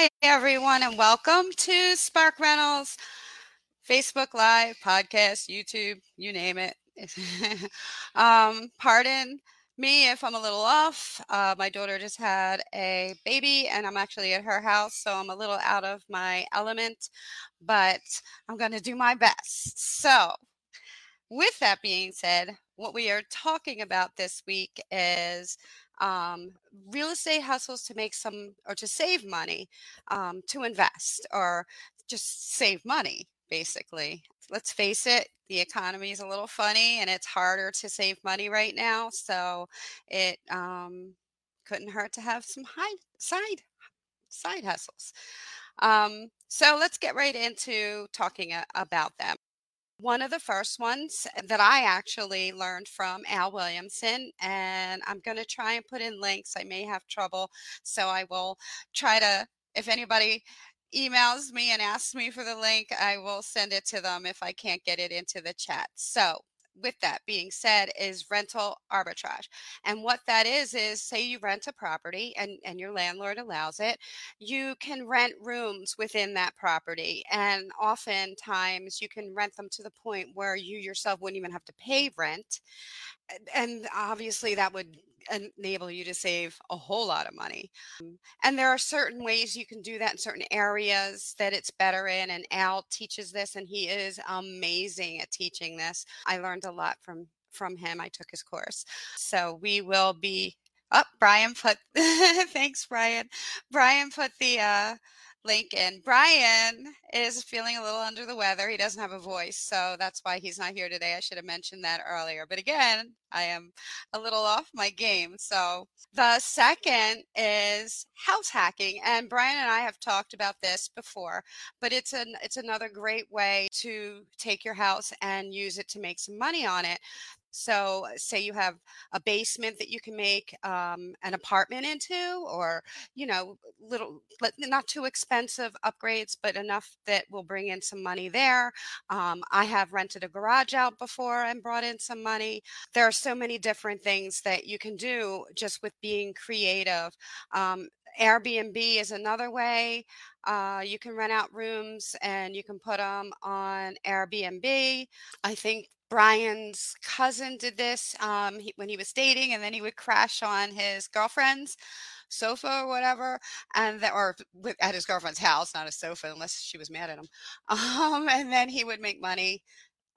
Hi, everyone, and welcome to Spark Rentals Facebook Live, podcast, YouTube, you name it. um, pardon me if I'm a little off. Uh, my daughter just had a baby, and I'm actually at her house, so I'm a little out of my element, but I'm going to do my best. So, with that being said, what we are talking about this week is um, real estate hustles to make some or to save money um, to invest or just save money basically. Let's face it the economy is a little funny and it's harder to save money right now so it um, couldn't hurt to have some high side side hustles. Um, so let's get right into talking about them one of the first ones that I actually learned from Al Williamson, and I'm going to try and put in links. I may have trouble, so I will try to, if anybody emails me and asks me for the link, I will send it to them if I can't get it into the chat. So, with that being said is rental arbitrage and what that is is say you rent a property and and your landlord allows it you can rent rooms within that property and oftentimes you can rent them to the point where you yourself wouldn't even have to pay rent and obviously that would enable you to save a whole lot of money. Um, and there are certain ways you can do that in certain areas that it's better in. And Al teaches this, and he is amazing at teaching this. I learned a lot from from him. I took his course. So we will be up. Oh, Brian put thanks, Brian. Brian put the uh Lincoln. Brian is feeling a little under the weather. He doesn't have a voice, so that's why he's not here today. I should have mentioned that earlier. But again, I am a little off my game. So the second is house hacking, and Brian and I have talked about this before, but it's an it's another great way to take your house and use it to make some money on it. So, say you have a basement that you can make um, an apartment into, or you know, little not too expensive upgrades, but enough that will bring in some money there. Um, I have rented a garage out before and brought in some money. There are so many different things that you can do just with being creative. Um, Airbnb is another way. Uh, you can rent out rooms and you can put them on Airbnb. I think Brian's cousin did this um, he, when he was dating, and then he would crash on his girlfriend's sofa or whatever, and that or with, at his girlfriend's house, not a sofa, unless she was mad at him. Um, and then he would make money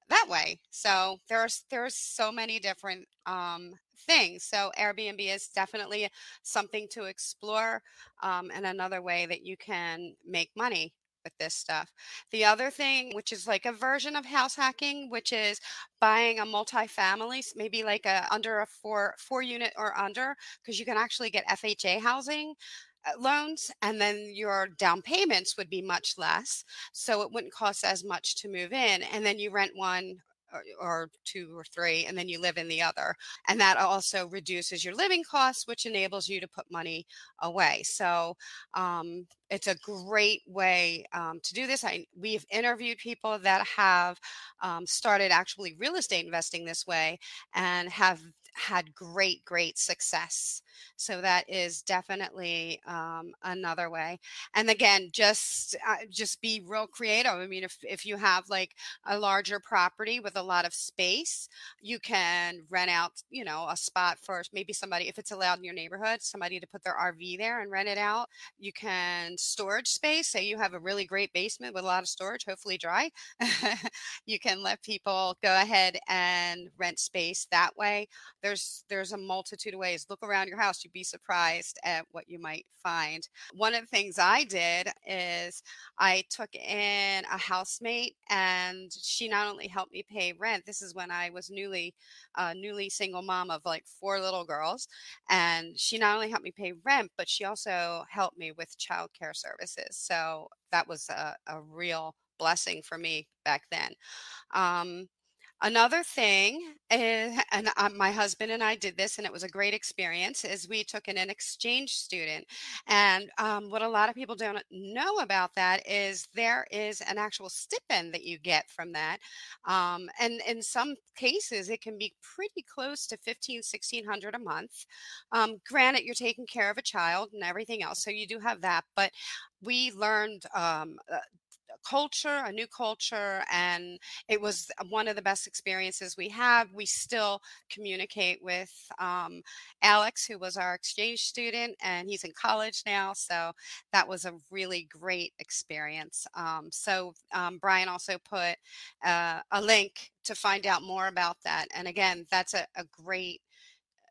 that way. So there's there's so many different um, things. So Airbnb is definitely something to explore, um, and another way that you can make money with this stuff. The other thing, which is like a version of house hacking, which is buying a multifamily, maybe like a under a four four unit or under, because you can actually get FHA housing uh, loans and then your down payments would be much less so it wouldn't cost as much to move in and then you rent one or, two or three, and then you live in the other. And that also reduces your living costs, which enables you to put money away. So um, it's a great way um, to do this. I, we've interviewed people that have um, started actually real estate investing this way and have had great, great success. So that is definitely um, another way. And again, just uh, just be real creative. I mean, if if you have like a larger property with a lot of space, you can rent out, you know, a spot for maybe somebody if it's allowed in your neighborhood, somebody to put their RV there and rent it out. You can storage space. Say you have a really great basement with a lot of storage, hopefully dry. you can let people go ahead and rent space that way there's there's a multitude of ways. Look around your house, you'd be surprised at what you might find. One of the things I did is I took in a housemate, and she not only helped me pay rent. This is when I was newly uh, newly single mom of like four little girls, and she not only helped me pay rent, but she also helped me with child care services. So that was a, a real blessing for me back then. Um, Another thing, is, and uh, my husband and I did this, and it was a great experience, is we took in an exchange student. And um, what a lot of people don't know about that is there is an actual stipend that you get from that. Um, and in some cases, it can be pretty close to 15, 1600 a month. Um, granted, you're taking care of a child and everything else, so you do have that. But we learned um, uh, culture, a new culture, and it was one of the best experiences we had. We still communicate with um, Alex, who was our exchange student, and he's in college now. So that was a really great experience. Um, so um, Brian also put uh, a link to find out more about that. And again, that's a, a great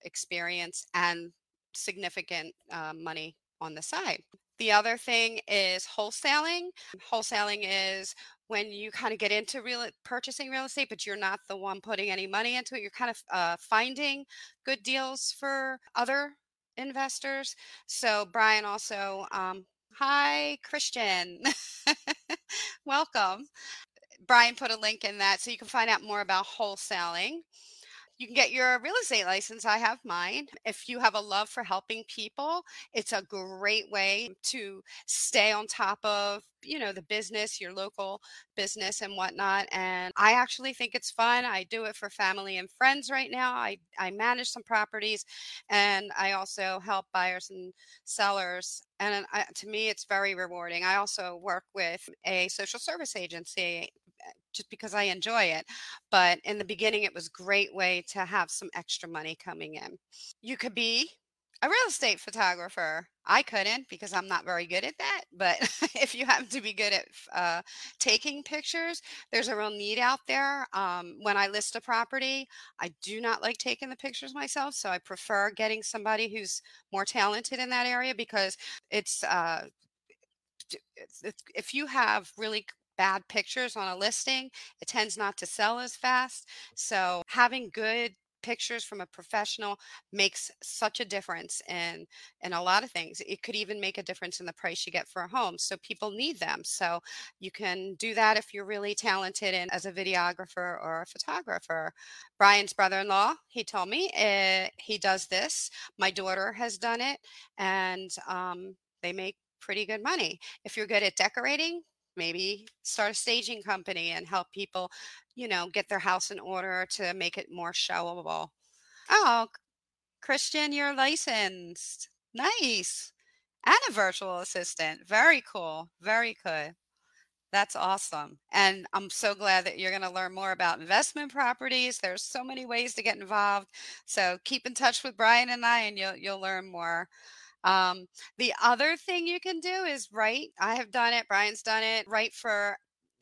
experience and significant uh, money on the side. The other thing is wholesaling. Wholesaling is when you kind of get into real purchasing real estate, but you're not the one putting any money into it. You're kind of uh, finding good deals for other investors. So Brian also, um, hi Christian, welcome. Brian put a link in that so you can find out more about wholesaling. You can get your real estate license. I have mine. If you have a love for helping people, it's a great way to stay on top of, you know, the business, your local business and whatnot. And I actually think it's fun. I do it for family and friends right now. I, I manage some properties and I also help buyers and sellers. And I, to me, it's very rewarding. I also work with a social service agency just because I enjoy it. But in the beginning, it was a great way to have some extra money coming in. You could be a real estate photographer. I couldn't because I'm not very good at that. But if you happen to be good at uh, taking pictures, there's a real need out there. Um, when I list a property, I do not like taking the pictures myself. So I prefer getting somebody who's more talented in that area because it's, uh, it's if you have really bad pictures on a listing, it tends not to sell as fast. So having good pictures from a professional makes such a difference in in a lot of things it could even make a difference in the price you get for a home so people need them so you can do that if you're really talented and as a videographer or a photographer brian's brother-in-law he told me uh, he does this my daughter has done it and um, they make pretty good money if you're good at decorating maybe start a staging company and help people, you know, get their house in order to make it more showable. Oh, Christian, you're licensed. Nice. And a virtual assistant. Very cool. Very good. That's awesome. And I'm so glad that you're going to learn more about investment properties. There's so many ways to get involved. So keep in touch with Brian and I and you'll you'll learn more. Um, the other thing you can do is write. I have done it. Brian's done it. Write for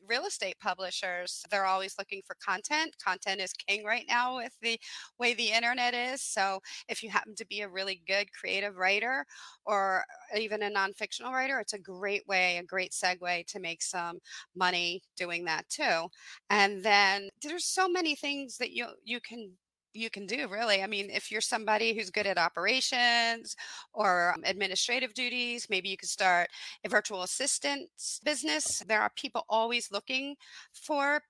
real estate publishers they're always looking for content content is king right now with the way the internet is so if you happen to be a really good creative writer or even a nonfictional writer it's a great way a great segue to make some money doing that too and then there's so many things that you you can you can do really. I mean if you're somebody who's good at operations or administrative duties maybe you could start a virtual assistant business. There are people always looking for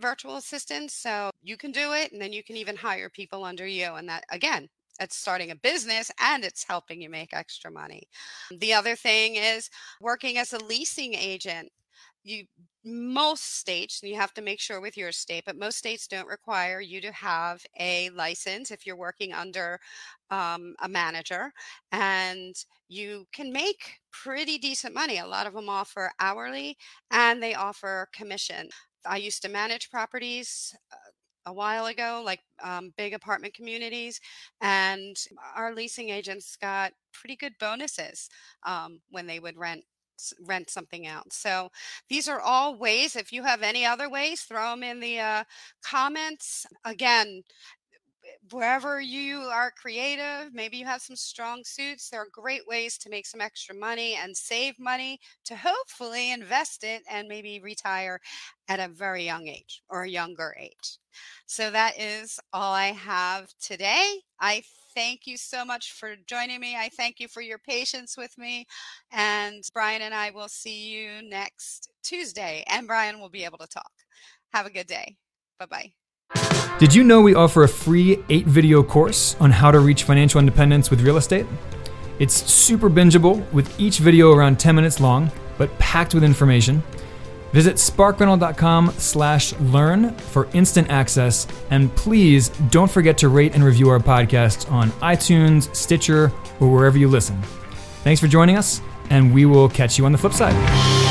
virtual assistants so you can do it and then you can even hire people under you and that again it's starting a business and it's helping you make extra money. The other thing is working as a leasing agent you most states you have to make sure with your state but most states don't require you to have a license if you're working under um, a manager and you can make pretty decent money. A lot of them offer hourly and they offer commission. I used to manage properties uh, a while ago, like um, big apartment communities, and our leasing agents got pretty good bonuses um, when they would rent rent something out. So these are all ways. If you have any other ways, throw them in the uh, comments. Again, wherever you are creative, maybe you have some strong suits, there are great ways to make some extra money and save money to hopefully invest it and maybe retire at a very young age or a younger age. So that is all I have today. I thank you so much for joining me. I thank you for your patience with me. And Brian and I will see you next Tuesday, and Brian will be able to talk. Have a good day. Bye bye. Did you know we offer a free eight video course on how to reach financial independence with real estate? It's super bingeable with each video around 10 minutes long, but packed with information. Visit sparkrental.com slash learn for instant access. And please don't forget to rate and review our podcast on iTunes, Stitcher, or wherever you listen. Thanks for joining us, and we will catch you on the flip side.